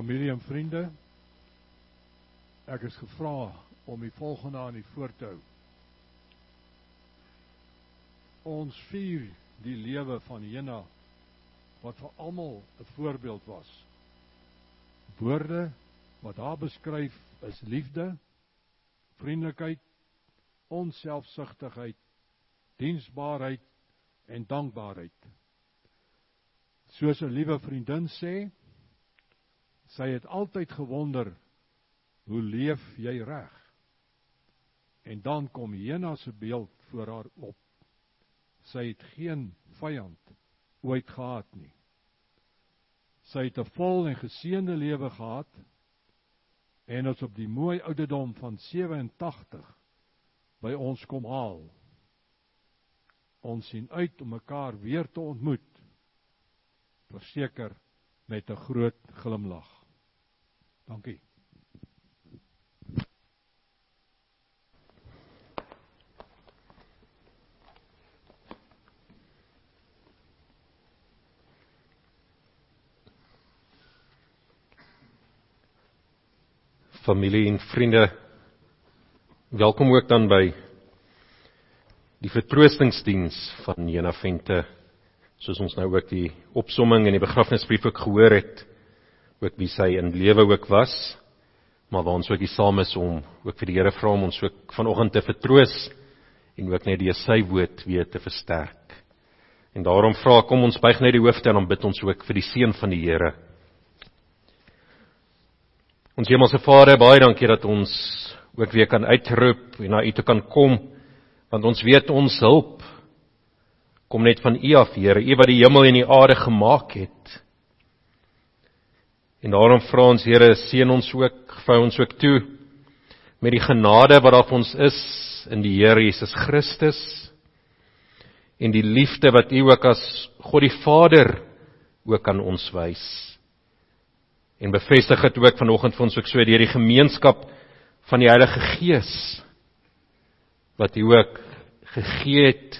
familie en vriende. Ek is gevra om die volgende aan u voor te hou. Ons vier die lewe van Jena wat vir almal 'n voorbeeld was. Woorde wat haar beskryf is liefde, vriendelikheid, onselfsugtigheid, diensbaarheid en dankbaarheid. Soos 'n liewe vriendin sê, Sy het altyd gewonder, hoe leef jy reg? En dan kom Jena se beeld voor haar op. Sy het geen vyand ooit gehad nie. Sy het 'n vol en geseënde lewe gehad en ons op die mooi ouderdom van 87 by ons kom haal. Ons sien uit om mekaar weer te ontmoet. Verseker met 'n groot glimlag. Dankie. familie en vriende welkom ook dan by die vertroostingsdiens van Jena Vente soos ons nou ook die opsomming en die begrafnisbrief ook gehoor het ook wie sy in lewe ook was maar waar ons ook hier saam is om ook vir die Here vra om ons ook vanoggend te vertroos en ook net deur sy woord weer te versterk en daarom vra kom ons buig net die hoofde en dan bid ons ook vir die seën van die Here Ons Hemelse Vader, baie dankie dat ons ook weer kan uitroep en na U toe kan kom, want ons weet ons hulp kom net van U af, Here, U wat die hemel en die aarde gemaak het. En daarom vra ons, Here, seën ons ook, vou ons ook toe met die genade wat daar vir ons is in die Here Jesus Christus en die liefde wat U ook as God die Vader ook aan ons wys. En bevestig dit ook vanoggend vir ons ook so deur die gemeenskap van die Heilige Gees wat hy ook gegee het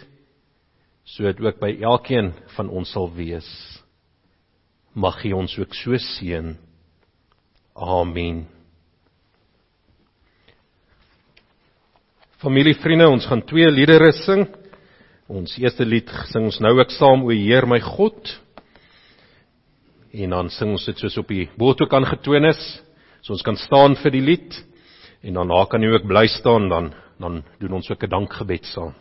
sodat ook by elkeen van ons sal wees mag hy ons ook so seën amen Familie vriende ons gaan twee liedere sing ons eerste lied sing ons nou ook saam o Heer my God en dan sing ons dit soos op die boot ook aangetoon is. So ons kan staan vir die lied en daarna kan jy ook bly staan dan dan doen ons ook 'n dankgebed saam.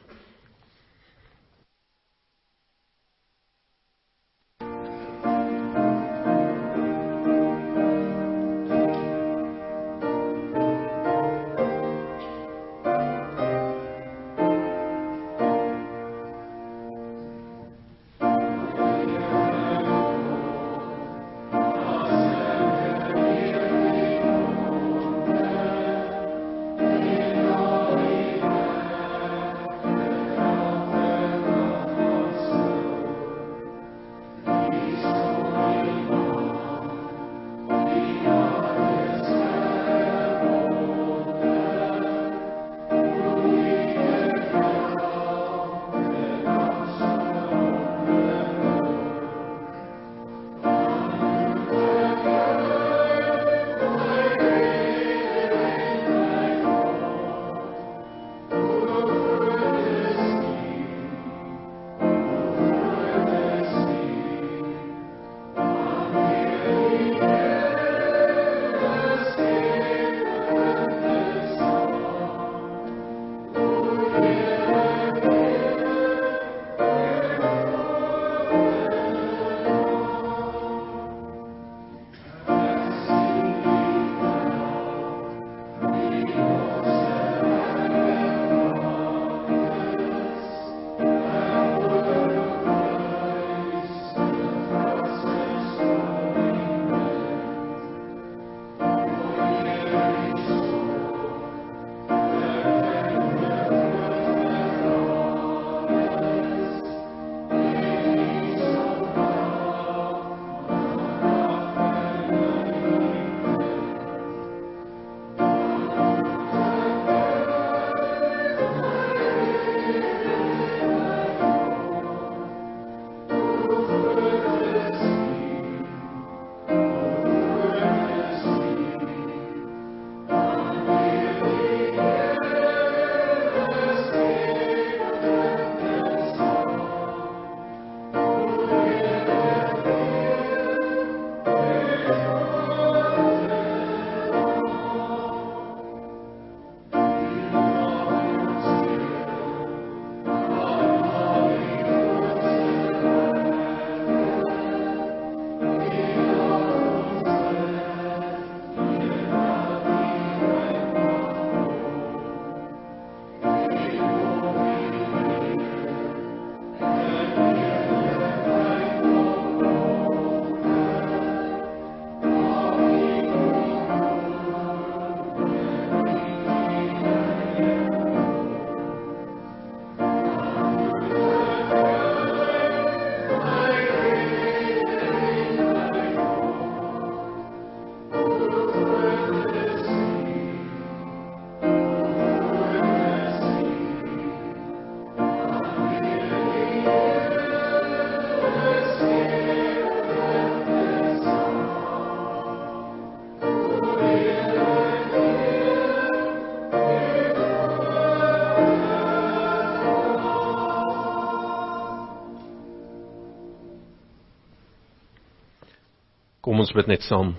Ons bid net saam.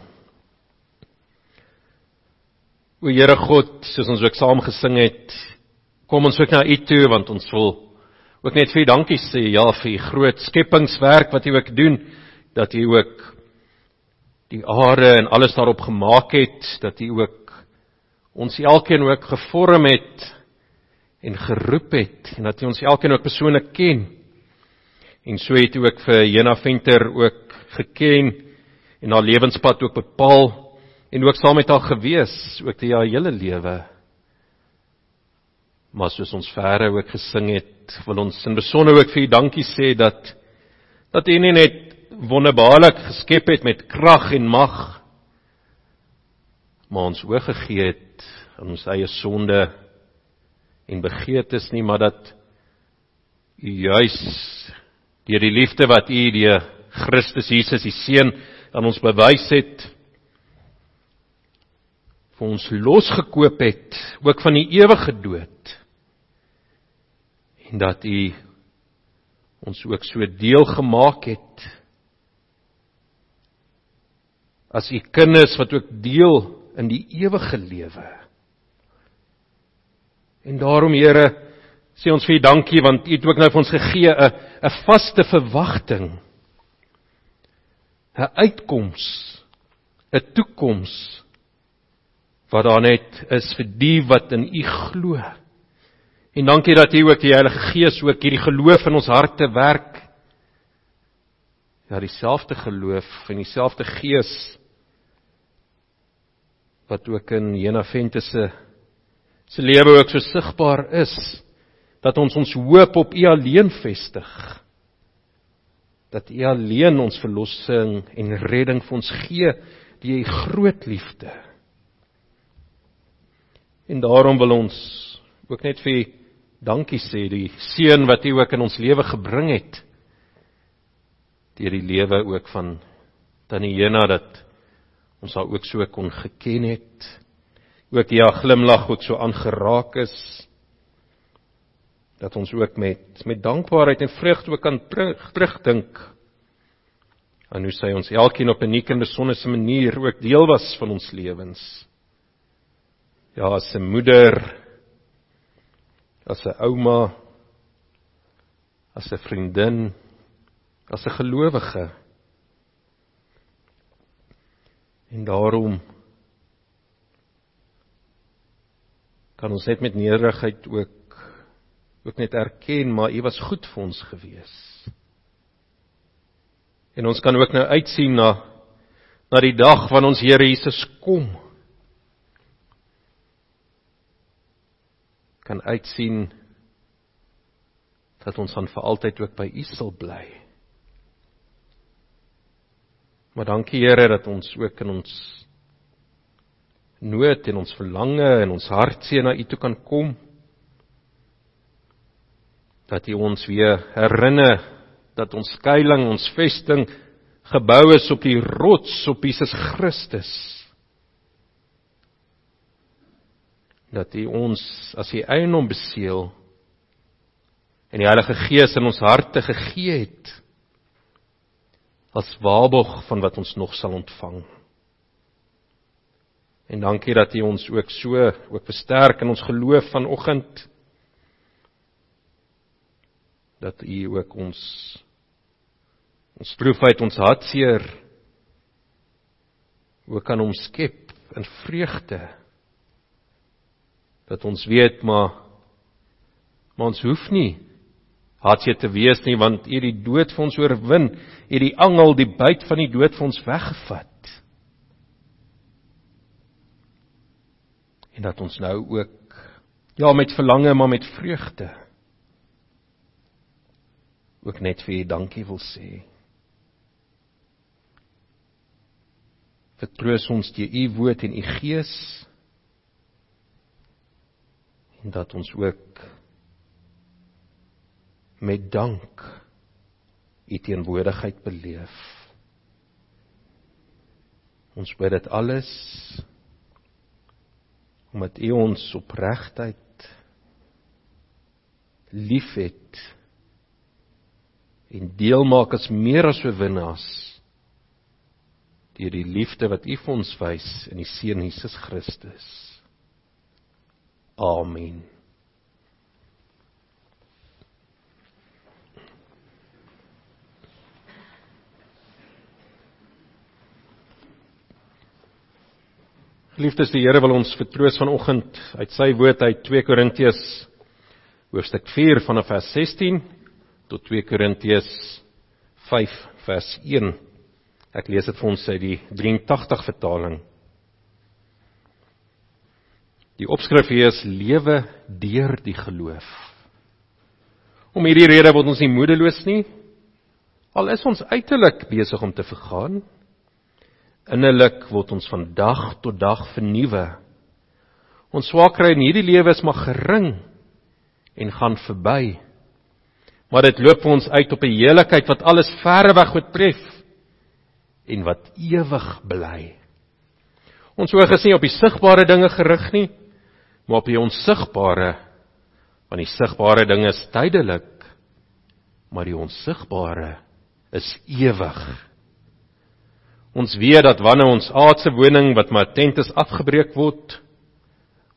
O Here God, soos ons ook saam gesing het, kom ons ook na U toe want ons wil ook net vir U dankie sê ja vir U groot skepingswerk wat U ook doen dat U ook die aarde en alles daarop gemaak het dat U ook ons elkeen ook gevorm het en geroep het en dat U ons elkeen ook persoonlik ken. En so het U ook vir Jena Venter ook geken en haar lewenspad ook bepaal en ook saam met haar gewees ook die haar hele lewe. Maar soos ons verre ook gesing het, wil ons in besonder ook vir U dankie sê dat dat U nie net wonderbaarlik geskep het met krag en mag maar ons oog gegee het aan ons eie sonde en begeertes nie maar dat U juis deur die liefde wat U deur Christus Jesus die seun aan ons bewys het vir ons losgekoop het ook van die ewige dood en dat u ons ook so deel gemaak het as u kinders wat ook deel in die ewige lewe. En daarom Here sê ons vir u dankie want u het ook nou vir ons gegee 'n 'n vaste verwagting 'n uitkoms 'n toekoms wat daar net is vir die wat in U glo. En dankie dat U ook die Heilige Gees ook hierdie geloof in ons harte werk. Ja, dieselfde geloof en dieselfde Gees wat ook in Jena Vente se se lewe ook so sigbaar is dat ons ons hoop op U alleen vestig dat U alleen ons verlossing en redding vir ons gee deur U groot liefde. En daarom wil ons ook net vir U dankie sê die seën wat U ook in ons lewe gebring het deur die lewe ook van Tannie Jena dat ons haar ook so kon geken het. Ook haar glimlag ook so aangeraak is dat ons ook met met dankbaarheid en vreugde ook kan terugdink aan hoe sy ons elkeen op 'n unieke en besondere manier ook deel was van ons lewens. Ja, as 'n moeder, as 'n ouma, as 'n vriendin, as 'n gelowige. En daarom kan ons net met nederigheid ook ook net erken maar U was goed vir ons gewees. En ons kan ook nou uitsien na na die dag wanneer ons Here Jesus kom. Kan uitsien dat ons dan vir altyd ook by U sal bly. Maar dankie Here dat ons ook in ons nood en ons verlange en ons hartseer na U toe kan kom dat U ons weer herinner dat ons skuilings, ons vesting gebou is op die rots op Jesus Christus. Dat U ons as U eiendom beseël en die Heilige Gees in ons harte gegee het as waarborg van wat ons nog sal ontvang. En dankie dat U ons ook so ook versterk in ons geloof vanoggend dat U ook ons ons droefheid, ons hartseer ook kan omskep in vreugde. Dat ons weet maar maar ons hoef nie hartseer te wees nie want U het die dood vir ons oorwin, U het die angel, die byt van die dood vir ons weggevat. En dat ons nou ook ja met verlange maar met vreugde ook net vir U dankie wil sê. Vertroos ons deur U woord en U Gees en dat ons ook met dank U teenwoordigheid beleef. Ons bid dit alles omdat U ons opregtheid liefhet en deel maak as meer as oorwinnaars deur die liefde wat U vir ons wys in die Seun Jesus Christus. Amen. Geliefdes, die Here wil ons vertroos vanoggend uit sy woord uit 2 Korintiërs hoofstuk 4 vanaf vers 16 tot 2 Korintiërs 5 vers 1. Ek lees dit vir ons uit die 83 vertaling. Die opskrif hier is lewe deur die geloof. Om hierdie rede word ons nie moedeloos nie. Al is ons uiterlik besig om te vergaan, Innerlik word ons van dag tot dag vernuwe. Ons swakheid in hierdie lewe is maar gering en gaan verby. Maar dit loop ons uit op 'n heiligheid wat alles verre weg oortref en wat ewig bly. Ons oog is nie op die sigbare dinge gerig nie, maar op die onsigbare. Want die sigbare dinge is tydelik, maar die onsigbare is ewig. Ons weet dat wanneer ons aardse woning wat maar tent is afgebreek word,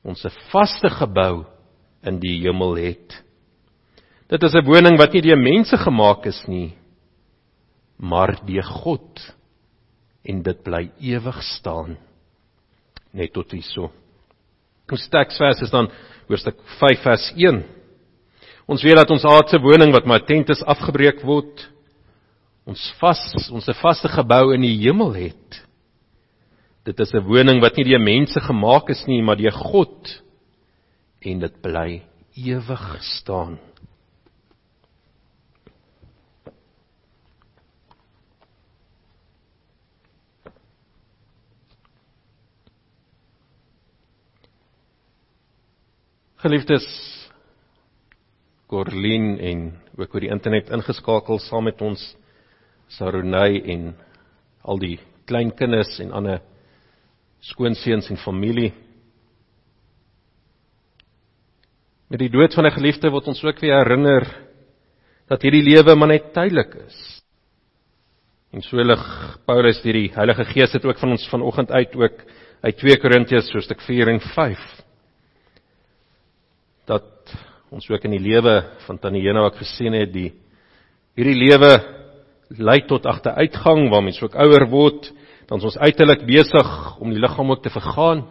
ons 'n vaste gebou in die hemel het. Dit is 'n woning wat nie deur mense gemaak is nie, maar deur God en dit bly ewig staan. Net tot hierso. Ons teksvers is dan hoofstuk 5 vers 1. Ons weet dat ons aardse woning wat maar tent is afgebreek word, ons vas ons 'n vaste gebou in die hemel het. Dit is 'n woning wat nie deur mense gemaak is nie, maar deur God en dit bly ewig staan. Geliefdes Corlin en ook oor die internet ingeskakel saam met ons Saronay en al die kleinkinders en ander skoonseuns en familie. Met die dood van 'n geliefde word ons ook weer herinner dat hierdie lewe maar net tydelik is. En so lig Paulus deur die Heilige Gees dit ook van ons vanoggend uit ook uit 2 Korintiërs hoofstuk 4 en 5 dat ons ook in die lewe van Tannie Jena ook gesien het die hierdie lewe lei tot agteruitgang waar mens ook ouer word, dan is ons uiterlik besig om die liggaam ook te vergaan,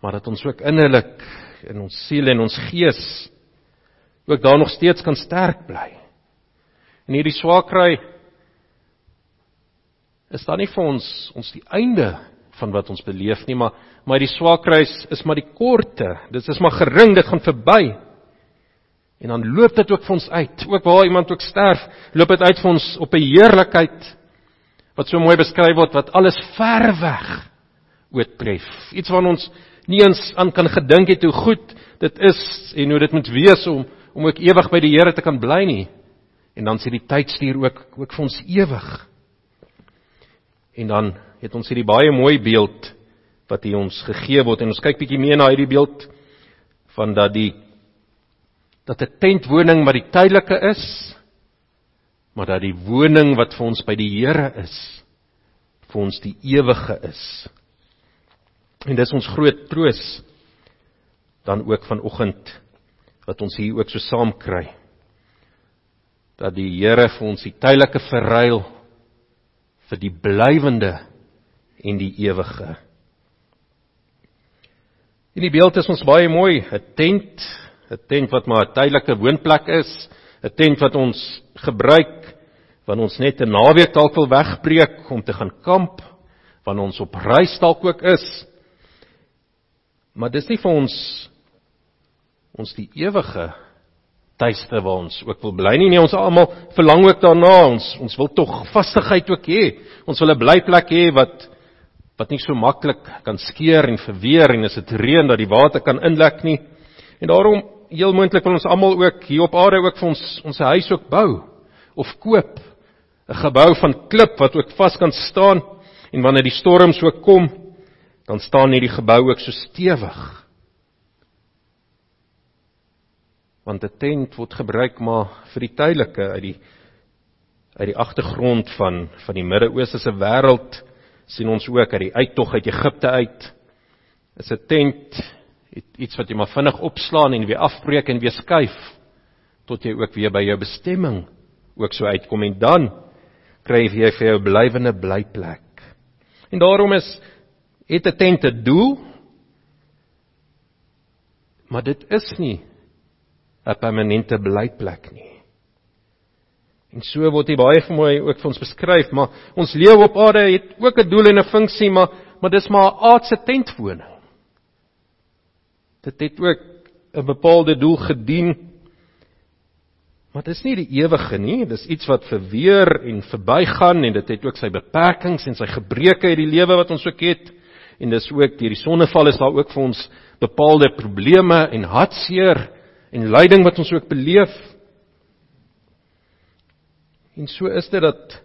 maar dat ons ook innerlik in ons siel en ons gees ook daar nog steeds kan sterk bly. En hierdie swakry is dan nie vir ons ons die einde van wat ons beleef nie, maar maar die swakry is maar die korte. Dit is maar gering, dit gaan verby. En dan loop dit ook vir ons uit. Ook waar iemand ook sterf, loop dit uit vir ons op 'n heerlikheid wat so mooi beskryf word wat alles ver weg oortref. Iets wat ons nie eens aan kan gedink het hoe goed dit is en hoe dit moet wees om om ook ewig by die Here te kan bly nie. En dan sê die tyd stuur ook ook vir ons ewig. En dan het ons hierdie baie mooi beeld wat hier ons gegee word en ons kyk bietjie meer na hierdie beeld van dat die dat 'n tentwoning maar die tydelike is, maar dat die woning wat vir ons by die Here is, vir ons die ewige is. En dis ons groot troos dan ook vanoggend wat ons hier ook so saam kry. Dat die Here vir ons die tydelike verruil vir die blywende en die ewige. In die beeld is ons baie mooi, 'n tent 'n tent wat maar 'n tydelike woonplek is, 'n tent wat ons gebruik wanneer ons net 'n naweek dalk wil wegbreek om te gaan kamp, wanneer ons op reis dalk ook is. Maar dis nie vir ons ons die ewige tuiste waar ons ook wil bly nie. Nee, ons almal verlang ook daarna. Ons ons wil tog vastigheid ook hê. Ons wil 'n blyplek hê wat wat nie so maklik kan skeur en verweer en as dit reën dat die water kan inlek nie. En daarom heel moontlik wil ons almal ook hier op aarde ook vir ons ons huis ook bou of koop. 'n Gebou van klip wat ook vas kan staan en wanneer die storm so kom, dan staan hierdie gebou ook so stewig. Want 'n tent word gebruik maar vir die tydelike uit die uit die agtergrond van van die Midde-Ooste se wêreld sien ons ook uit die uittog uit Egipte uit. Is 'n tent iets wat jy maar vinnig opslaan en weer afbreek en weer skuif tot jy ook weer by jou bestemming ook so uitkom en dan kry jy vir jou blywende blyplek. En daarom is het 'n tent 'n doel maar dit is nie 'n permanente blyplek nie. En so word dit baie my ook vir ons beskryf, maar ons lewe op aarde het ook 'n doel en 'n funksie, maar maar dis maar 'n aardse tentwoning. Dit het ook 'n bepaalde doel gedien. Maar dit is nie die ewige nie, dis iets wat verweer en verbygaan en dit het ook sy beperkings en sy gebreke uit die lewe wat ons ook het. En dis ook deur die sonneval is daar ook vir ons bepaalde probleme en hartseer en lyding wat ons ook beleef. En so is dit dat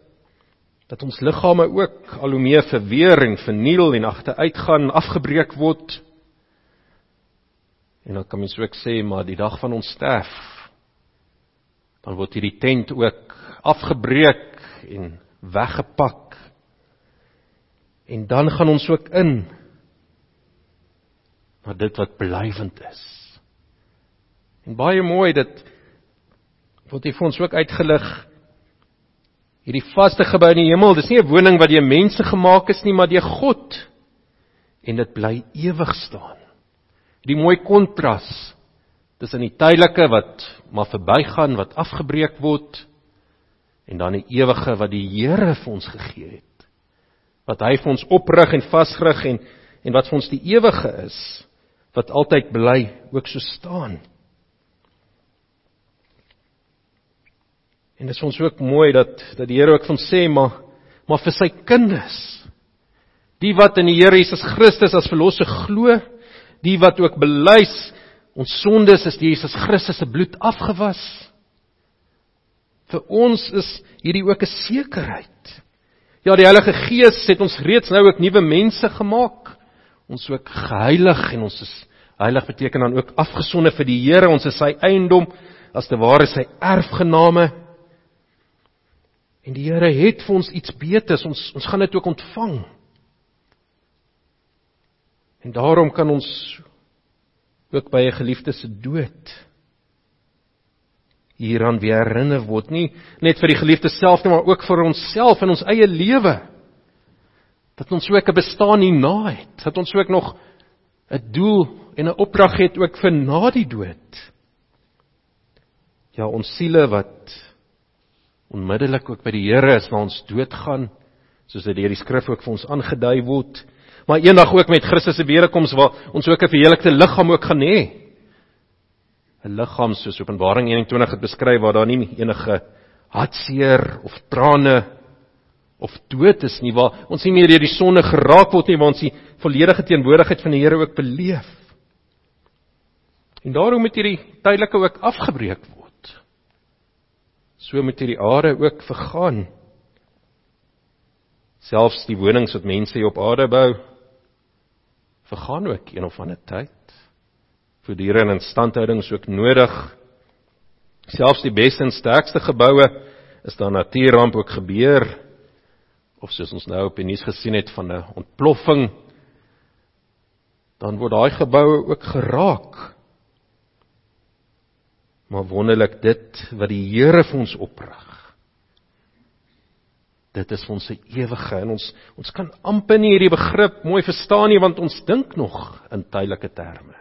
dat ons liggame ook al hoe meer verweer en verniel en agteruitgaan, afgebreek word. En dan kan mens ook sê maar die dag van ons sterf dan word hierdie tent ook afgebreek en weggepak. En dan gaan ons ook in na dit wat blywend is. En baie mooi dit word hier vir ons ook uitgelig. Hierdie vaste gebou in die hemel, dis nie 'n woning wat deur mense gemaak is nie, maar deur God. En dit bly ewig staan. Die mooi kontras tussen die tydelike wat maar verbygaan, wat afgebreek word en dan die ewige wat die Here vir ons gegee het. Wat hy vir ons oprig en vasrig en en wat vir ons die ewige is wat altyd bly ook so staan. En dit is ons ook mooi dat dat die Here ook van sê maar maar vir sy kinders die wat in die Here Jesus Christus as verlosser glo, die wat ook bely ons sondes is deur Jesus Christus se bloed afgewas. Vir ons is hierdie ook 'n sekerheid. Ja, die Heilige Gees het ons reeds nou ook nuwe mense gemaak. Ons ook geheilig en ons is heilig beteken dan ook afgesonder vir die Here. Ons is sy eiendom, as te ware sy erfgename. En die Here het vir ons iets beters. Ons ons gaan dit ook ontvang. En daarom kan ons ook by 'n geliefde se dood hieraan weer herinner word, nie net vir die geliefde self nie, maar ook vir onsself in ons eie lewe. Dat ons ook 'n bestaan hierna het, dat ons ook nog 'n doel en 'n opdrag het ook vir na die dood. Ja, ons siele wat onmiddellik ook by die Here is waar ons doodgaan, soos dit deur die skrif ook vir ons aangedui word, maar eendag ook met Christus se wederkoms waar ons ook 'n verheerlikte liggaam ook gaan hê. 'n Liggaam soos Openbaring 21 het beskryf waar daar nie enige hartseer of trane of dood is nie waar ons nie meer deur die sonde geraak word nie waar ons die volledige teenwoordigheid van die Here ook beleef. En daarom moet hierdie tydelike ook afgebreek word so met hierdie aarde ook vergaan. Selfs die wonings wat mense hier op aarde bou, vergaan ook een of ander tyd. Voortdurende instandhouding is ook nodig. Selfs die beste en sterkste geboue is daar natuurramp ook gebeur of soos ons nou op die nuus gesien het van 'n ontploffing dan word daai geboue ook geraak maar wonderlik dit wat die Here vir ons oprig. Dit is ons se ewige en ons ons kan amper nie hierdie begrip mooi verstaan nie want ons dink nog in tydelike terme.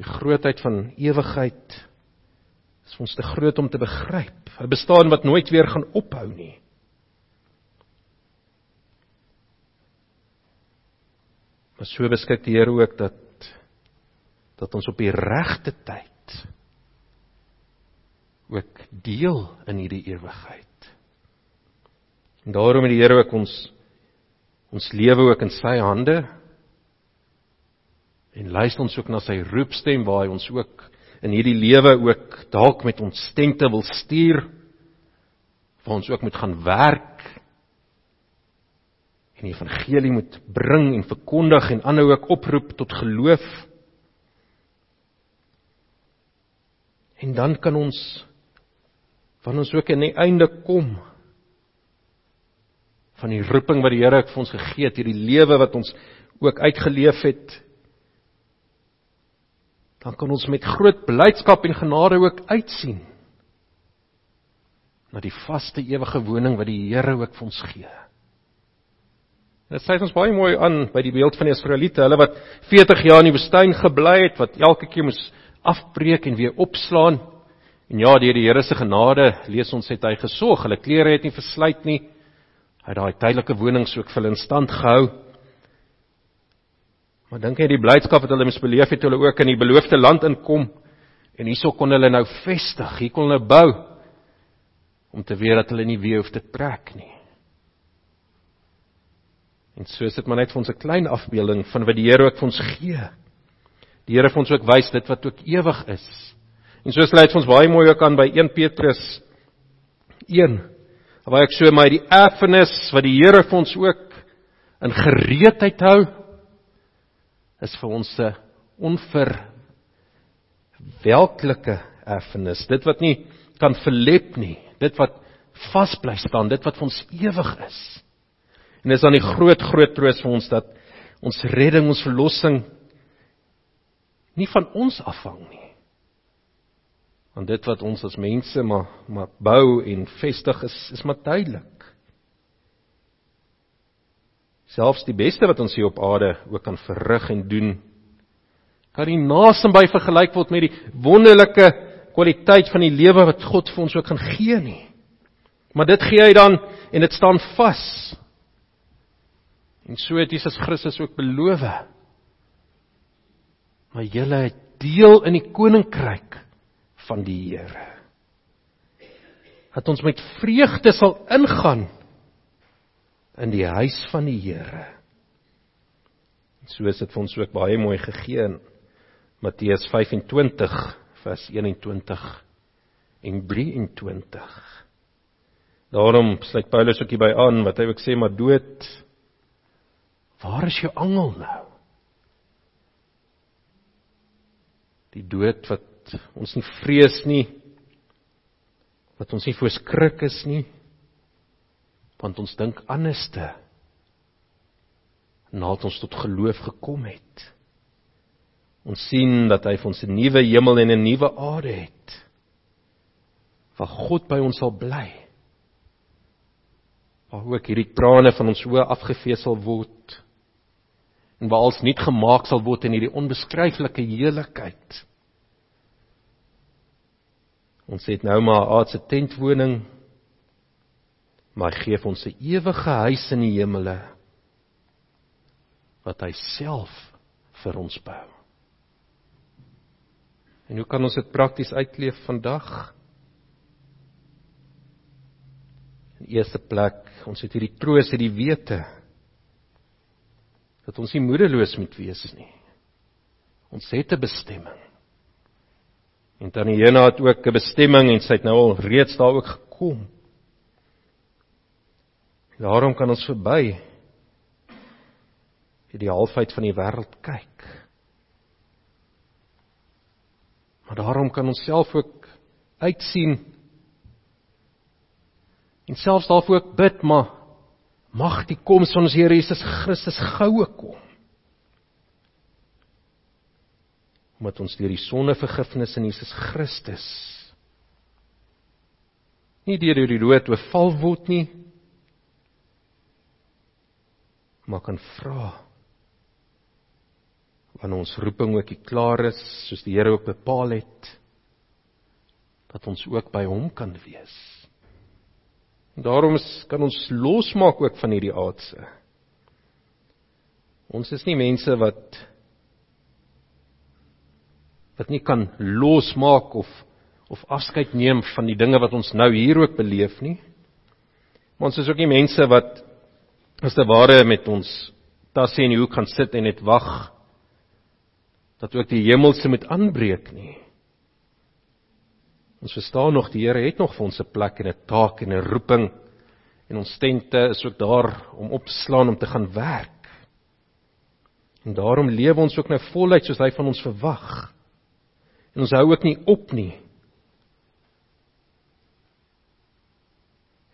Die grootheid van ewigheid is ons te groot om te begryp. 'n Bestaan wat nooit weer gaan ophou nie. Maar so beskik die Here ook dat dat ons op die regte tyd ook deel in hierdie ewigheid. En daarom het die Here ook ons ons lewe ook in sy hande. En luister ons ook na sy roepstem waar hy ons ook in hierdie lewe ook dalk met ons stente wil stuur. Waar ons ook moet gaan werk. En die evangelie moet bring en verkondig en ander ook oproep tot geloof En dan kan ons van ons ook aan die einde kom van die roeping wat die Here vir ons gegee het, hierdie lewe wat ons ook uitgeleef het, dan kan ons met groot blydskap en genade ook uitsien na die vaste ewige woning wat die Here ook vir ons gee. Dit sê ons baie mooi aan by die beeld van die Israeliete, hulle wat 40 jaar in die woestyn gebly het, wat elke keer moes afbreek en weer opslaan. En ja, deur die Here se genade lees ons het hy gesorg, hulle klere het nie verslyt nie. Hy het daai tydelike wonings ook vir hulle in stand gehou. Maar dink jy die blydskap wat hulle mis beleef het toe hulle ook in die beloofde land inkom en hierso kon hulle nou vestig, hier kon hulle bou om te weet dat hulle nie weer hoef te trek nie. En so is dit maar net vir ons 'n klein afbeelding van wat die Here ook vir ons gee. Die Here vir ons ook wys dit wat ook ewig is. En so sluit ons baie mooi ook aan by 1 Petrus 1 waar ek so my die erfenis wat die Here vir ons ook in gereedheid hou is vir ons 'n onverwelklike erfenis. Dit wat nie kan verlep nie, dit wat vas bly staan, dit wat vir ons ewig is. En dis dan die groot groot troos vir ons dat ons redding, ons verlossing nie van ons afhang nie. Want dit wat ons as mense maar maar bou en vestig is is maar tydelik. Selfs die beste wat ons hier op aarde ook kan verrig en doen kan nie naasby vergelyk word met die wonderlike kwaliteit van die lewe wat God vir ons ook kan gee nie. Maar dit gee hy dan en dit staan vas. En so het Jesus Christus ook beloof. Maar julle het deel in die koninkryk van die Here. Dat ons met vreugde sal ingaan in die huis van die Here. So is dit vir ons ook baie mooi gegee in Matteus 25 vers 21 en 23. Daarom sluit Paulus ook hierby aan wat hy ook sê maar dood Waar is jou angel nou? Die dood wat ons nie vrees nie. Wat ons nie voorskrik is nie. Want ons dink anderste. Nadat ons tot geloof gekom het. Ons sien dat hy vir ons 'n nuwe hemel en 'n nuwe aarde het. Waar God by ons sal bly. Waar ook hierdie trane van ons oë afgevee sal word en waar alles nuut gemaak sal word in hierdie onbeskryflike heiligheid. Ons het nou maar 'n aardse tentwoning, maar hy gee vir ons 'n ewige huis in die hemele wat hy self vir ons bou. En hoe kan ons dit prakties uitleef vandag? In eerste plek, ons het hierdie troos, hierdie wete dat ons nie moedeloos moet wees nie. Ons het 'n bestemming. En Tannie Jena het ook 'n bestemming en sy het nou al reeds daar ook gekom. Daarom kan ons verby die halfheid van die wêreld kyk. Maar daarom kan ons self ook uitsien en selfs daarvoor ook bid, maar Mag die koms van ons Here Jesus Christus goue kom. Omdat ons deur die sondevergifnis in Jesus Christus nie deur die dood oorval word nie, maar kan vra wanneer ons roeping ook klaar is, soos die Here ook bepaal het, dat ons ook by hom kan wees. Daarom kan ons losmaak ook van hierdie aardse. Ons is nie mense wat wat nie kan losmaak of of afskeid neem van die dinge wat ons nou hier ook beleef nie. Maar ons is ook nie mense wat as te ware met ons tasse in die hoek gaan sit en net wag dat ook die hemelse moet aanbreek nie. Ons verstaan nog die Here het nog vir ons 'n plek en 'n taak en 'n roeping en ons tente is ook daar om op te slaan om te gaan werk. En daarom lewe ons ook nou voluit soos hy van ons verwag. En ons hou ook nie op nie.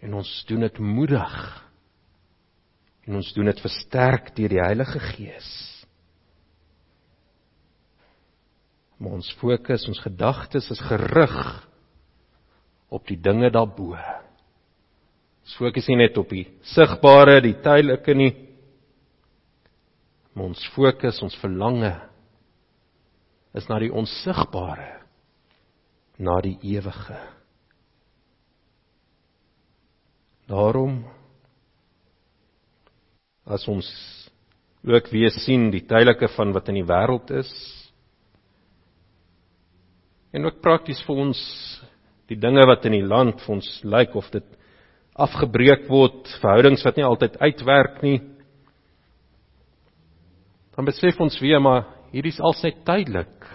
En ons doen dit moedig En ons doen dit versterk deur die Heilige Gees. Maar ons fokus, ons gedagtes is gerig op die dinge daarbo. Ons fokus nie net op die sigbare, die tydelike nie. Maar ons fokus, ons verlange is na die onsigbare, na die ewige. Daarom as ons ook weer sien die tydelike van wat in die wêreld is en ook prakties vir ons die dinge wat in die land vir ons lyk of dit afgebreek word, verhoudings wat nie altyd uitwerk nie. Dan besef ons weer maar hierdie is als net tydelik.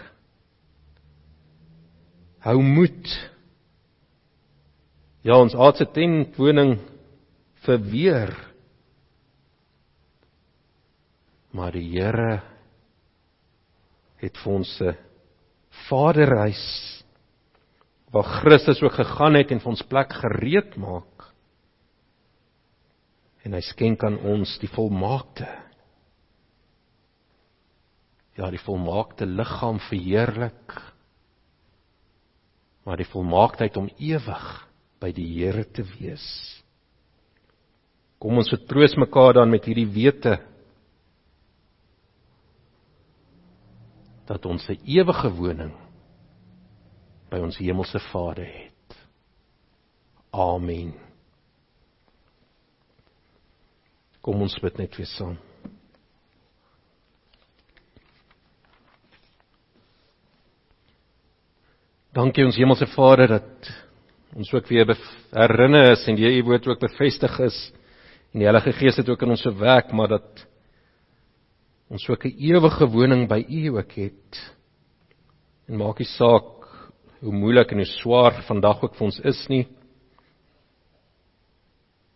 Hou moed Ja, ons aardse tentwoning verweer. Maar die Here het vir ons 'n Vaderhuis waar Christus ook gegaan het en vir ons plek gereed maak. En hy skenk aan ons die volmaakte ja, die volmaakte liggaam verheerlik. Maar die volmaaktheid om ewig by die Here te wees. Kom ons vertroos mekaar dan met hierdie wete dat ons 'n ewige woning by ons hemelse Vader het. Amen. Kom ons bid net weer saam. Dankie ons hemelse Vader dat ons ook weer herinner is en die u woord ook bevestig is en die Heilige Gees het ook in ons gewerk maar dat ons ook 'n ewige woning by u ook het en maak nie saak hoe moeilik en hoe swaar vandag ook vir ons is nie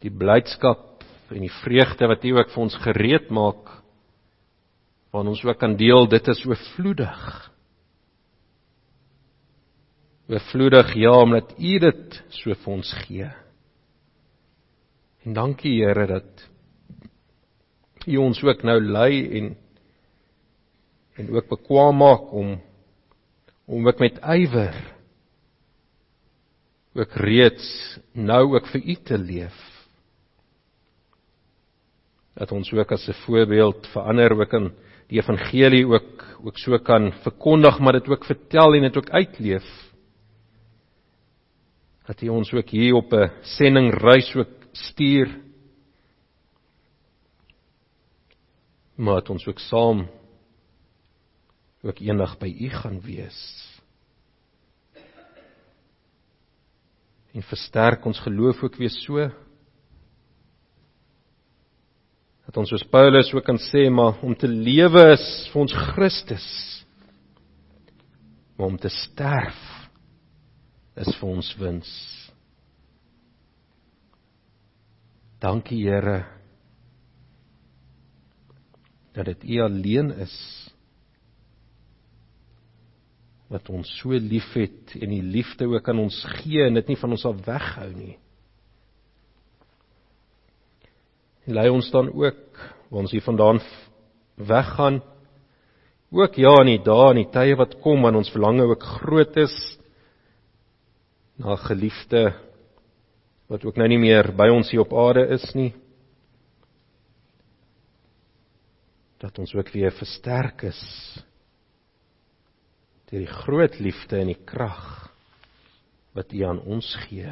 die blydskap en die vreugde wat u ook vir ons gereed maak waar ons ook kan deel dit is oorvloedig oorvloedig ja omdat U dit so vir ons gee. En dankie Here dat U ons ook nou lei en en ook bekwam maak om om ook met ywer ook reeds nou ook vir U te leef. Dat ons ook as 'n voorbeeld vir ander ook in die evangelie ook ook so kan verkondig maar dit ook vertel en dit ook uitleef dat U ons ook hier op 'n sendingreis ook stuur. Maar dat ons ook saam ook eendag by U gaan wees. En versterk ons geloof ook weer so dat ons soos Paulus ook kan sê maar om te lewe is vir ons Christus maar om te sterf is vir ons wins. Dankie Here dat dit U alleen is wat ons so liefhet en die liefde ook aan ons gee en dit nie van ons af weghou nie. En lei ons dan ook waar ons hier vandaan weggaan ook ja in die dae en die tye wat kom wanneer ons verlange ook groot is na geliefde wat ook nou nie meer by ons hier op aarde is nie dat ons ook weer versterk is deur die groot liefde en die krag wat U aan ons gee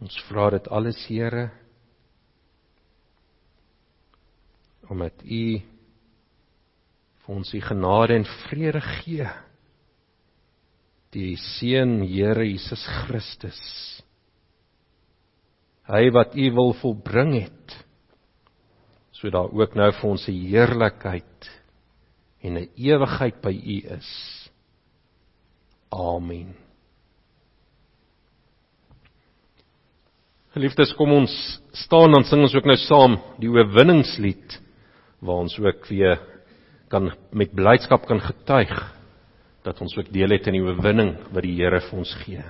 ons vra dit alles Here omdat U vir ons die genade en vrede gee die seun Here Jesus Christus. Hy wat u wil volbring het sodat ook nou vir ons 'n heerlikheid en 'n ewigheid by u is. Amen. Geliefdes, kom ons staan dan sing ons ook nou saam die oorwinningslied waar ons ook weer kan met blydskap kan getuig dat ons ook deel het in die oorwinning wat die Here vir ons gee.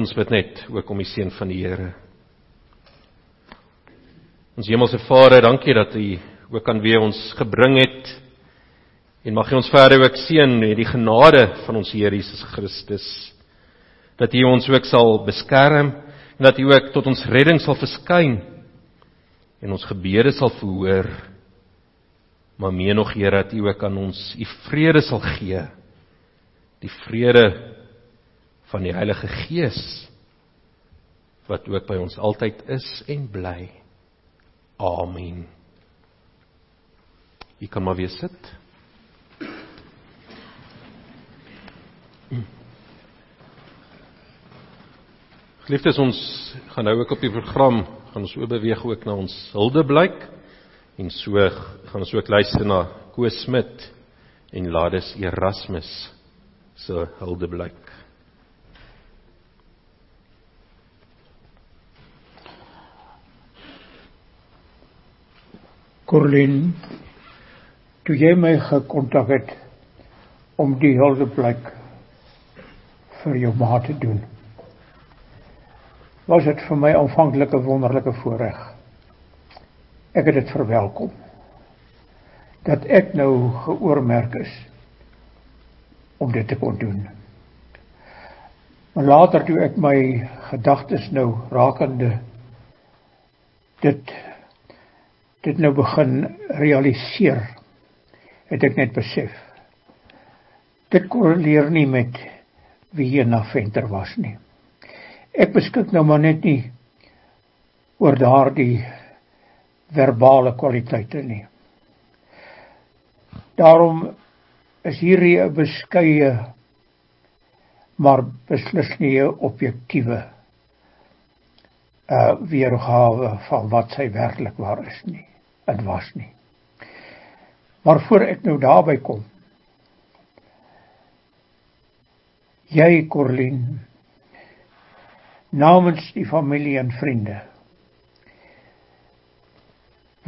Ons bid net ook om die seën van die Here. Ons hemelse Vader, dankie dat U ook aan wie ons gebring het. En mag U ons verder ook seën met die genade van ons Here Jesus Christus. Dat U ons ook sal beskerm en dat U ook tot ons redding sal verskyn en ons gebede sal verhoor. Maar meer nog Here dat U ook aan ons U vrede sal gee. Die vrede van die Heilige Gees wat ook by ons altyd is en bly. Amen. Jy kan maar weer sit. Geliefdes, ons gaan nou ook op die program gaan ons oorbeweeg ook na ons huldeblyk en so gaan ons ook luister na Koos Smit en Lades Erasmus se huldeblyk. Corlin, toe jy my gekontak het om die huldeblyk vir jou ma te doen, was dit vir my aanvanklik 'n wonderlike voorreg. Ek het dit verwelkom dat ek nou geoormerk is om dit te kon doen. Maar later toe ek my gedagtes nou rakende dit dit nou begin realiseer, het ek net besef. Dit korreleer nie met wie hier na venter was nie. Ek beskik nou maar net nie oor daardie verbale kwaliteite nie. Daarom is hierdie 'n beskeie maar beslis nie 'n objektiewe uh weergawe van wat sy werklik waar is nie dit was nie. Maar voor ek nou daarby kom. Jy Corlin namens die familie en vriende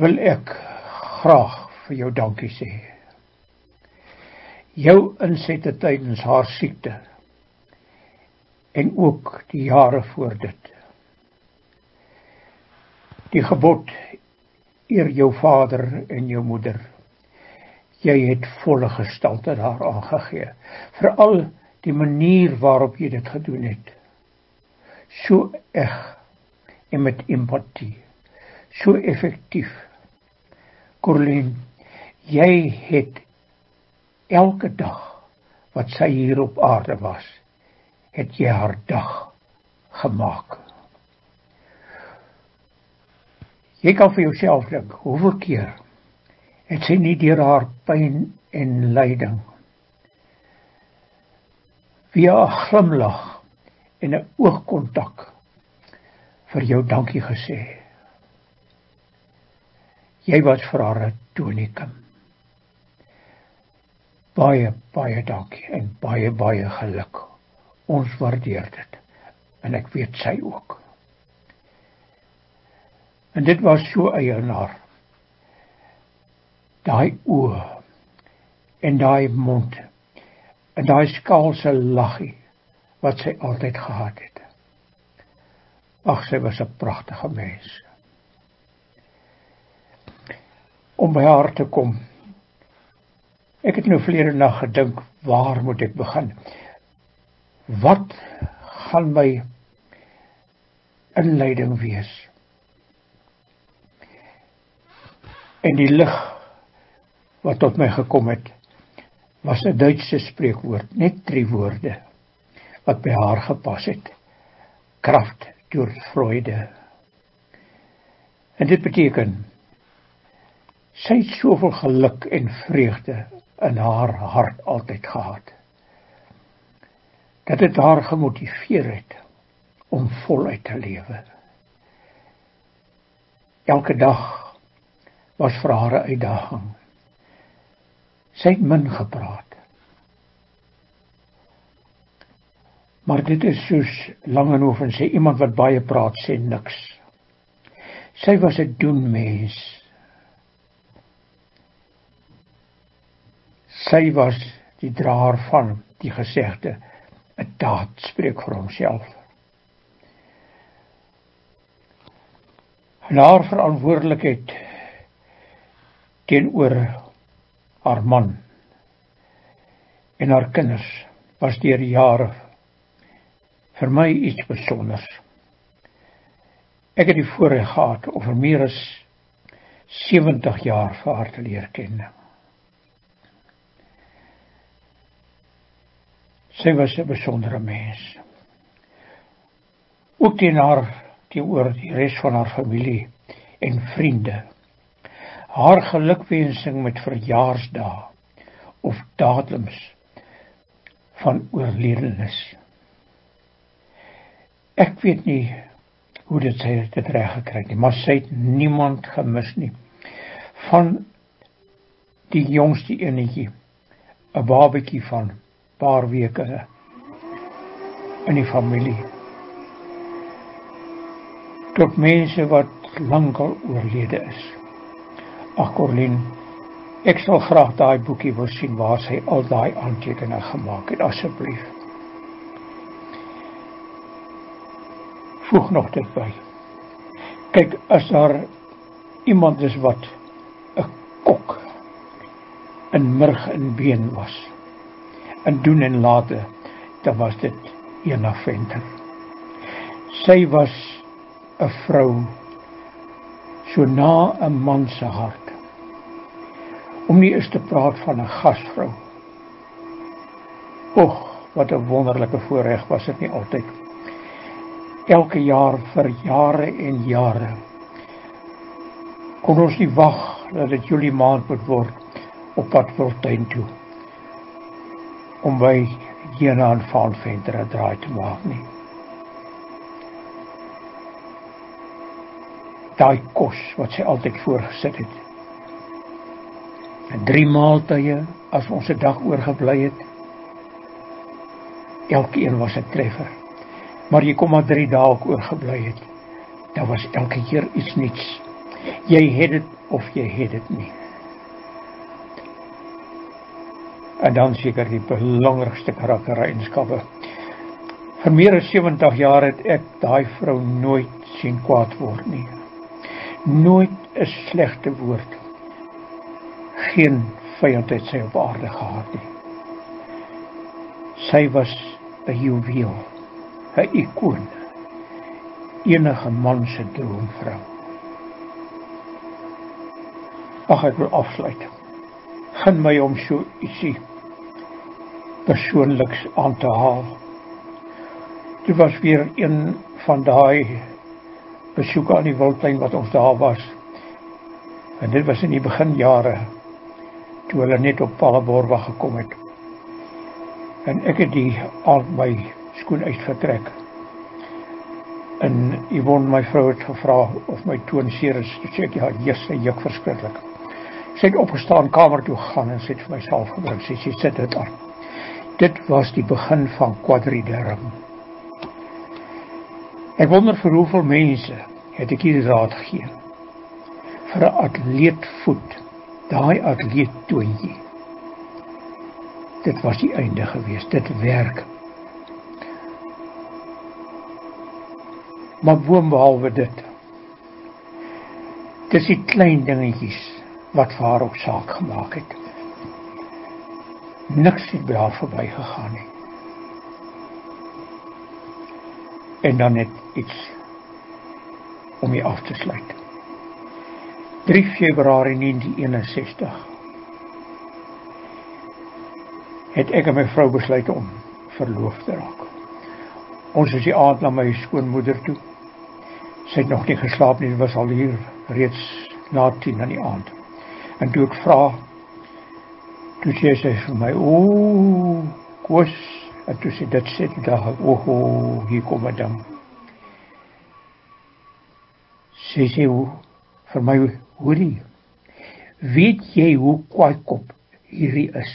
wil ek graag vir jou dankie sê. Jou insette tydens haar siekte en ook die jare voor dit. Die gebod eer jou vader en jou moeder. Jy het volle gestalte daar aangegee. Veral die manier waarop jy dit gedoen het. So eg en met empatie. So effektief. Corlin, jy het elke dag wat sy hier op aarde was, het jy haar dag gemaak. Jy kan vir jouself dink, hoeveel keer het sy nie deur haar pyn en lyding via 'n glimlag en 'n oogkontak vir jou dankie gesê. Jy was vir haar 'n tonikum. Baie baie dankie en baie baie geluk. Ons waardeer dit en ek weet sy ook. En dit was so eienaar. Daai oë en daai mond en daai skaalse laggie wat sy altyd gehad het. Ag sy was 'n pragtige mens. Om by haar te kom. Ek het nou verlede nag gedink, waar moet ek begin? Wat gaan my inleiding wees? En die lig wat tot my gekom het, was 'n Duitse spreekwoord, net drie woorde wat by haar gepas het. Kraft deur Freude. En dit beteken sy het soveel geluk en vreugde in haar hart altyd gehad. Dat dit haar gemotiveer het om voluit te lewe. Elke dag was vir haar 'n uitdaging. Sy het min gepraat. Maar dit is soos Langehoven sê, iemand wat baie praat sê niks. Sy was 'n doenmens. Sy was die draer van die gesegde 'n daad spreek vir homself. En haar verantwoordelikheid teenoor haar man en haar kinders was deur die jare vir my iets besonders. Ek het die voorreg gehad om vir meer as 70 jaar vir haar te leer ken. Sy was 'n besondere mens. Ook teen haar teenoor die res van haar familie en vriende. Haar gelukwensing met verjaarsdae of datums van oorledenes. Ek weet nie hoe dit sy dit reg gekry het maar sy het niemand gemis nie. Van die jongste enetjie, 'n babatjie van paar weke in die familie. Tot mense wat lankal oorlede is. Ag Corlin, ek sal graag daai boekie wil sien waar sy al daai aantekeninge gemaak het asseblief. voeg nog dit by. Kyk, as daar iemand is wat 'n kok in murg en been was en doen en late, dan was dit Ena Venter. Sy was 'n vrou so na 'n man se hart. Om nie eens te praat van 'n gasvrou. Och, wat 'n wonderlike voorreg was dit nie altyd elke jaar vir jare en jare. Kon ons nie wag dat dit Julie maand moet word op pad Fortuin toe. Om by Jena en Van Venter 'n draai te maak nie. Daai kos wat sy altyd voorgesit het. En drie maaltye as ons 'n dag oorgebly het. Elkeen was 'n treffer maar jy kom maar 3 dae ook oorgebly het. Daar was elke keer iets nuuts. Jy het dit of jy het dit nie. En dan seker die belangrikste karaktereienskappe. Vir meer as 70 jaar het ek daai vrou nooit sien kwaad word nie. Nooit 'n slegte woord. Geen vyandheid sy op aarde gehad nie. Sy was 'n juweel. 'n ikoon. Enige man se droomvrou. Ag ek wil afsluit. Gaan my om so ietsie persoonliks aan te haal. Dit was weer een van daai besoeke aan die wildtuin wat ons daar was. En dit was in die beginjare toe hulle net op Palleborwa gekom het. En ek het die al my skoen uitgetrek. En Yvonne my vrou het gevra of my toon seer is. Ek sê ja, Jesus, hy juk verskriklik. Sy het opgestaan kamer toe gegaan en sê vir myself gebring, sy sê sit dit aan. Dit was die begin van quadriderm. Ek wonder vir hoeveel mense het ek hierdie raad gegee. Vir 'n atleet voet, daai atleet toontjie. Dit was die einde gewees. Dit werk Maar boonbehalwe dit. Dis die klein dingetjies wat vir haar ook saak gemaak het. Niks het by haar verbygegaan nie. En dan net iets om hier af te sluit. 3 Februarie 1961 het ek en my vrou besluit om verloof te raak. Ons is die aand na my skoonmoeder toe Sy het nog nie geslaap nie, was al hier reeds na 10 in die aand. En toe ek vra, toe sê sy vir my, "O, kos." En toe sê dit sê dit daar, "O, oh, hier kom dit dan." Sy sê vir my, "Hoorie, weet jy hoe kwaaikop hierdie is?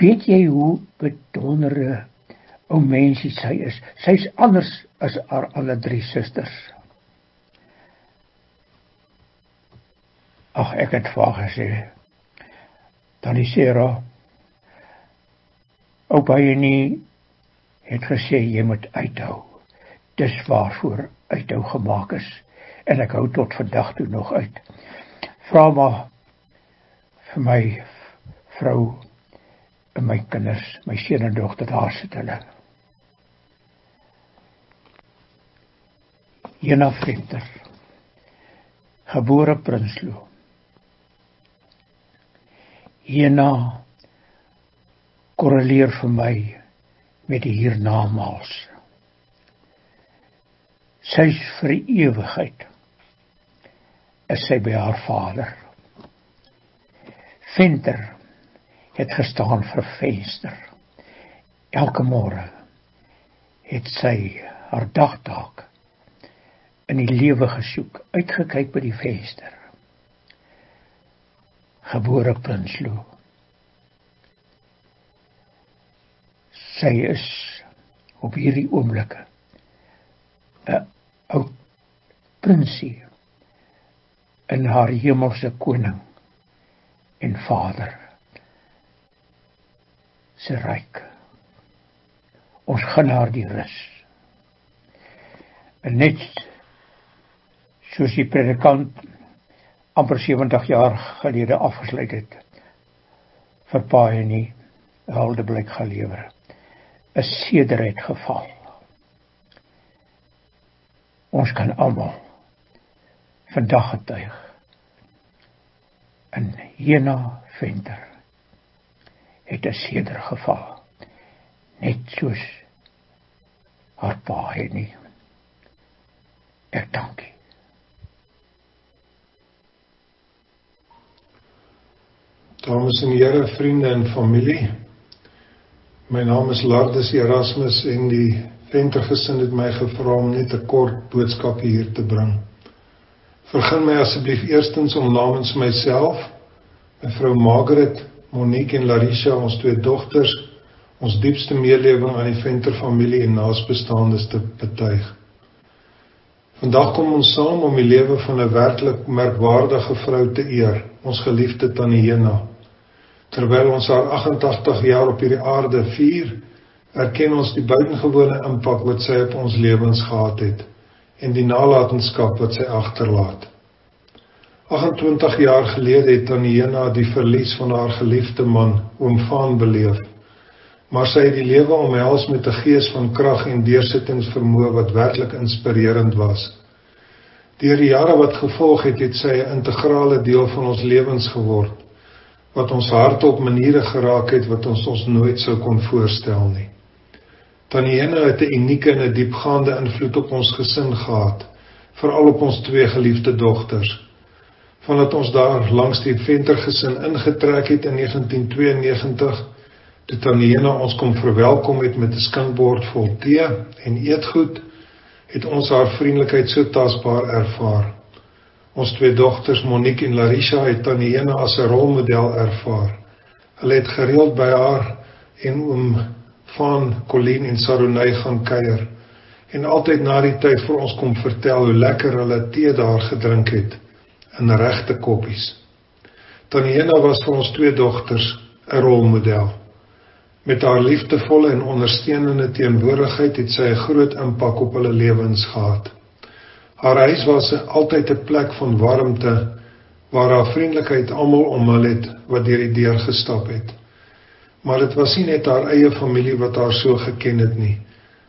Weet jy hoe bedonderde ou mensie sy is. Sy's anders as haar ander drie susters. Ag ek het vir haar gesê. Dan is Sera Ou baie nie het gesê jy moet uithou. Dis waarvoor uithou gemaak is. En ek hou tot vandag toe nog uit. Vra maar vir my vrou en my kinders, my seun en dogter daar sit hulle. Jena Venter. Gebore Prinsloo. Jena korreleer vir my met die hiernamaals. Sy vir ewigheid is sy by haar vader. Venter het gestaan vir venster. Elke môre het sy haar dagtaak in die lewe gesoek, uitgekyk by die venster. Gebore Prinsloo. Sy is op hierdie oomblikke 'n ou prinsie in haar hemelse koning en vader se ryk. Ons gaan haar die rus. En net soos die predikant amper 70 jaar gelede afgesluit het vir paai nie hulde blik gelewer. 'n Sederheid geval. Ons kan almal vandag getuig in Jena Venter het 'n seder geval net soos haar pa het nie ek dankie Dames en here, vriende en familie. My naam is Lardus Erasmus en die Venter gesin het my gevra om net 'n kort boodskap hier te bring. Vergun my asseblief eerstens om namens myself, mevrou Margaret, Monique en Larisha, ons twee dogters, ons diepste meelewing aan die Venter familie en naasbestaandes te betuig. Vandag kom ons saam om die lewe van 'n werklik merkwaardige vrou te eer, ons geliefde Tannie Hena. Terwyl ons haar 88 jaar op hierdie aarde vier, erken ons die buitengewone impak wat sy op ons lewens gehad het en die nalatenskap wat sy agterlaat. 28 jaar gelede het Taniena die verlies van haar geliefde man, oom Van beleef. Maar sy het die lewe omhels met 'n gees van krag en deursettingsvermoë wat werklik inspirerend was. Deur die jare wat gevolg het, het sy 'n integrale deel van ons lewens geword wat ons harte op maniere geraak het wat ons ons nooit sou kon voorstel nie. Tannie Henne het 'n unieke en 'n diepgaande invloed op ons gesin gehad, veral op ons twee geliefde dogters. Vandat ons daar langs die Venter gesin ingetrek het in 1992, toe Tannie Henne ons kom verwelkom het met 'n skinkbord vol tee en eetgoed, het ons haar vriendelikheid so tasbaar ervaar. Ons twee dogters, Monique en Larisha, het Tannie Henne as 'n rolmodel ervaar. Hulle het gereeld by haar en oom van Colleen en Saronay gaan kuier en altyd na die tyd vir ons kom vertel hoe lekker hulle tee daar gedrink het in regte koppies. Tannie Hena was vir ons twee dogters 'n rolmodel. Met haar liefdevolle en ondersteunende teenwoordigheid het sy 'n groot impak op hulle lewens gehad. Haar huis was altyd 'n plek van warmte waar haar vriendelikheid almal om hulle het wat deur die deur gestap het. Maar dit was nie net haar eie familie wat haar so geken het nie.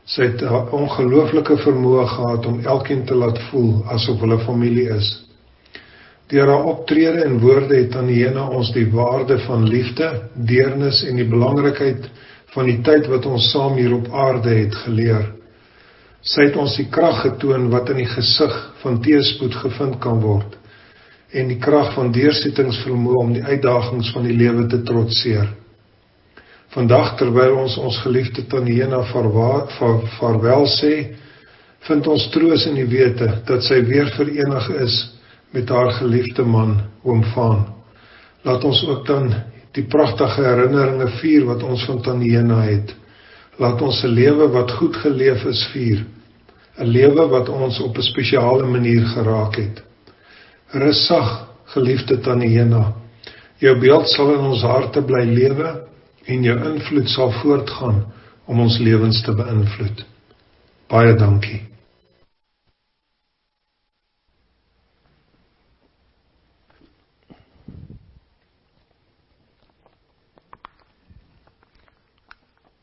Sy het 'n ongelooflike vermoë gehad om elkeen te laat voel asof hulle familie is. Deur haar optrede en woorde het Aniena ons die waarde van liefde, deernis en die belangrikheid van die tyd wat ons saam hier op aarde het geleer. Sy het ons die krag getoon wat in die gesig van teëspoed gevind kan word en die krag van deursettingsvermoë om die uitdagings van die lewe te trotseer. Vandag terwyl ons ons geliefde Taniena vaarwel sê, vind ons troos in die wete dat sy weer verenig is met haar geliefde man Oom Van. Laat ons ook dan die pragtige herinneringe vier wat ons van Taniena het. Laat ons se lewe wat goed geleef is vier. 'n Lewe wat ons op 'n spesiale manier geraak het. Rustig, geliefde Taniena. Jou beeld sal in ons harte bly lewe en jou invloed sal voortgaan om ons lewens te beïnvloed. Baie dankie.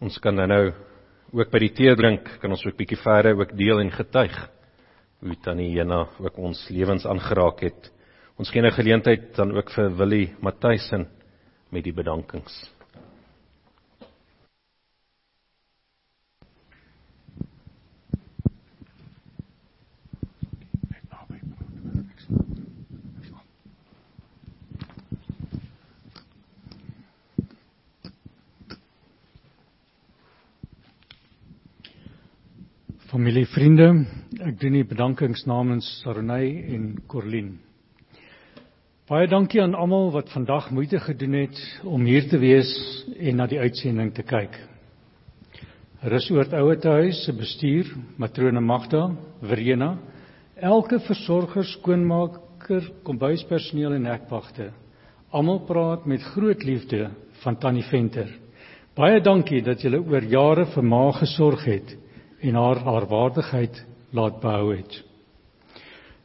Ons kan dan nou ook by die tee drink, kan ons ook bietjie verder ook deel en getuig hoe tannie Jena ook ons lewens aangeraak het. Ons gee nou geleentheid dan ook vir Willie Matthysen met die bedankings. Familie, vriende, ek doen die bedankings namens Saronay en Corlin. Baie dankie aan almal wat vandag moeite gedoen het om hier te wees en na die uitsending te kyk. Rusoort Ouetehuis se bestuur, matrone Magda, Verena, elke versorger, skoonmaker, kombuispersoneel en hekwagte. Almal praat met groot liefde van Tannie Venter. Baie dankie dat julle oor jare vir ma gesorg het en haar haar waardigheid laat behou het.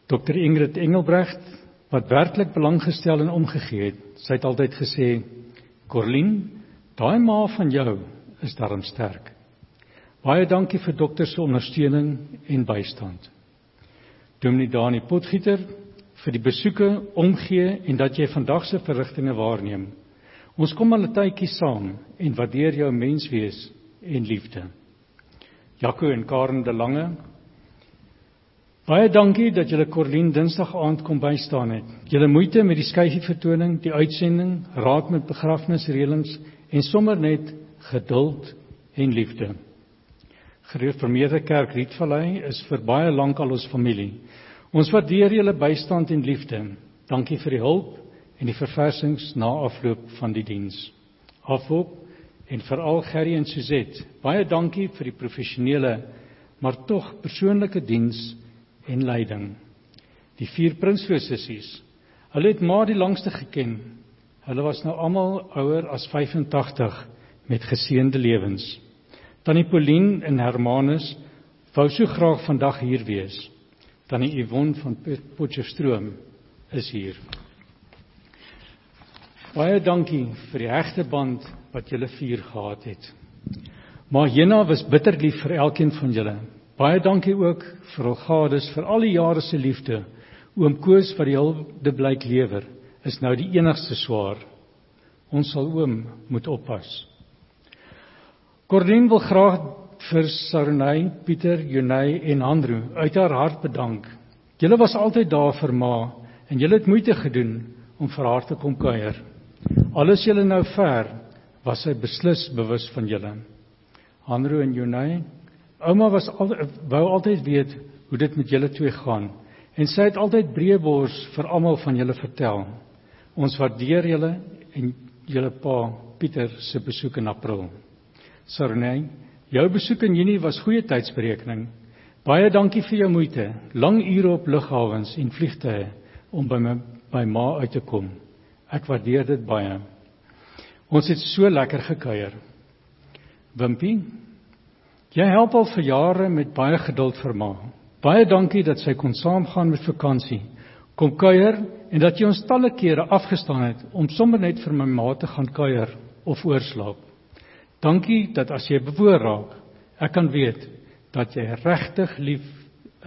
Dr Ingrid Engelbrecht wat werklik belang gestel en omgegee het, sy het altyd gesê, "Corlin, daai ma van jou is darm sterk." Baie dankie vir dokter se ondersteuning en bystand. Dominee Dani Potgieter vir die besoeke, omgee en dat jy vandag se verrigtinge waarneem. Ons kom al 'n tydjie saam en waardeer jou menswees en liefde. Jaco en Karen de Lange. Baie dankie dat julle Corlien Dinsdag aand kom bystaan het. Julle moeite met die skyfie vertoning, die uitsending, raad met begrafnisreëlings en sommer net geduld en liefde. Gereformeerde Kerk Rietvallei is vir baie lank al ons familie. Ons waardeer julle bystand en liefde. Dankie vir die hulp en die verversings na afloop van die diens. Afloop en veral Gerry en Suzette. Baie dankie vir die professionele maar tog persoonlike diens en leiding. Die vier prinslosissies. Hulle het maar die langste geken. Hulle was nou almal ouer as 85 met geseënde lewens. Tannie Pauline en Hermanus wou so graag vandag hier wees. Tannie Yvonne van Potchefstroom is hier. Baie dankie vir die hegte band wat julle vier gehad het. Maar Jena was bitter lief vir elkeen van julle. Baie dankie ook vir al gades vir al die jare se liefde. Oom Koos wat die hulde blyk lewer, is nou die enigste swaar. Ons sal oom moet oppas. Corlin wil graag vir Sarnay, Pieter, Junay en Andrew uit haar hart bedank. Julle was altyd daar vir ma en julle het moeite gedoen om vir haar te kom kuier. Alles julle nou ver, was sy beslis bewus van julle. Hanro en Jonay, ouma was al wou altyd weet hoe dit met julle twee gaan en sy het altyd breëbors vir almal van julle vertel. Ons waardeer julle en julle pa Pieter se besoek in April. Sarney, jou besoek in Junie was goeie tydsberekening. Baie dankie vir jou moeite, lang ure op lughawens en vliegtye om by my by ma uit te kom. Ek waardeer dit baie. Ons het so lekker gekuier. Wimpie, jy help al vir jare met baie geduld vir ma. Baie dankie dat sy kon saamgaan met vakansie, kom kuier en dat jy ons talle kere afgestaan het om sommer net vir my ma te gaan kuier of oorslaap. Dankie dat as jy bewoor raak, ek kan weet dat jy regtig lief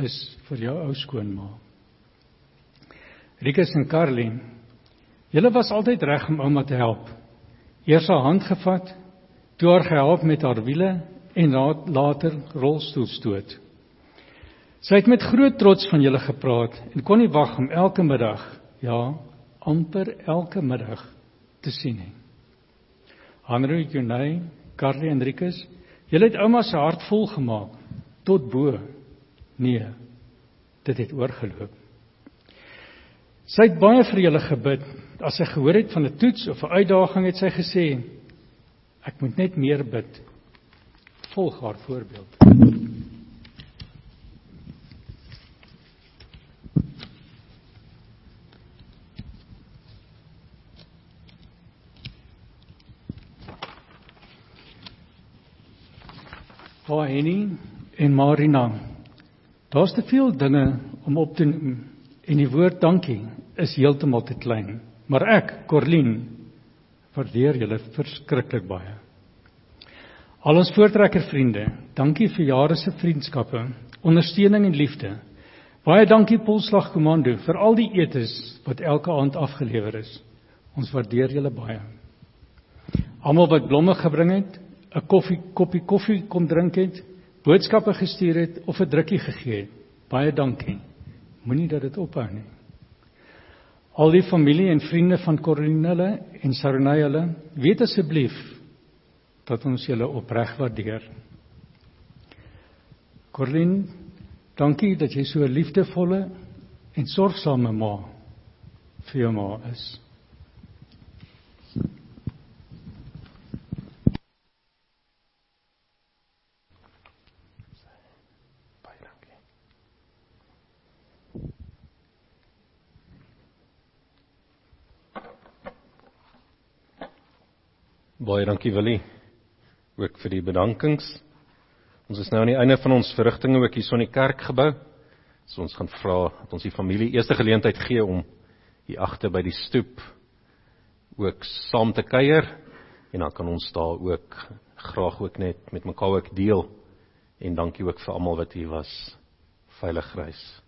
is vir jou ou skoonma. Rikus en Karlin, Julle was altyd reg om ouma te help. Eers haar hand gevat, toe haar gehelp met haar wiele en later rolstoelstoot. Sy het met groot trots van julle gepraat en kon nie wag om elke middag, ja, amper elke middag te sien nie. Hanro Junay, Carly Enriquez, julle het ouma se hart vol gemaak tot bo. Nee, dit het oorgeloop. Sy het baie vir julle gebid as sy gehoor het van 'n toets of 'n uitdaging het sy gesê ek moet net meer bid. Volg haar voorbeeld. Waar Henny en Marina. Daar's te veel dinge om op te noem en die woord dankie is heeltemal te klein. Maar ek, Corlin, waardeer julle verskriklik baie. Al ons voortrekker vriende, dankie vir jare se vriendskappe, ondersteuning en liefde. Baie dankie Polslag Komando vir al die etes wat elke aand afgelewer is. Ons waardeer julle baie. Almal wat blomme gebring het, 'n koffie koppie koffie kom drink het, boodskappe gestuur het of 'n drukkie gegee het. Baie dankie. Moenie dat dit ophou nie. Al die familie en vriende van Corinelle en Saronay hulle, weet asseblief dat ons julle opreg waardeer. Corlin, dankie dat jy so 'n liefdevolle en sorgsame ma vir jou ma is. Baie dankie Willie ook vir die bedankings. Ons is nou aan die einde van ons verrigtinge ook hier so in die kerkgebou. So ons gaan vra dat ons die familie eerste geleentheid gee om hier agter by die stoep ook saam te kuier en dan kan ons daar ook graag ook net met mekaar ook deel en dankie ook vir almal wat hier was. Veilig reis.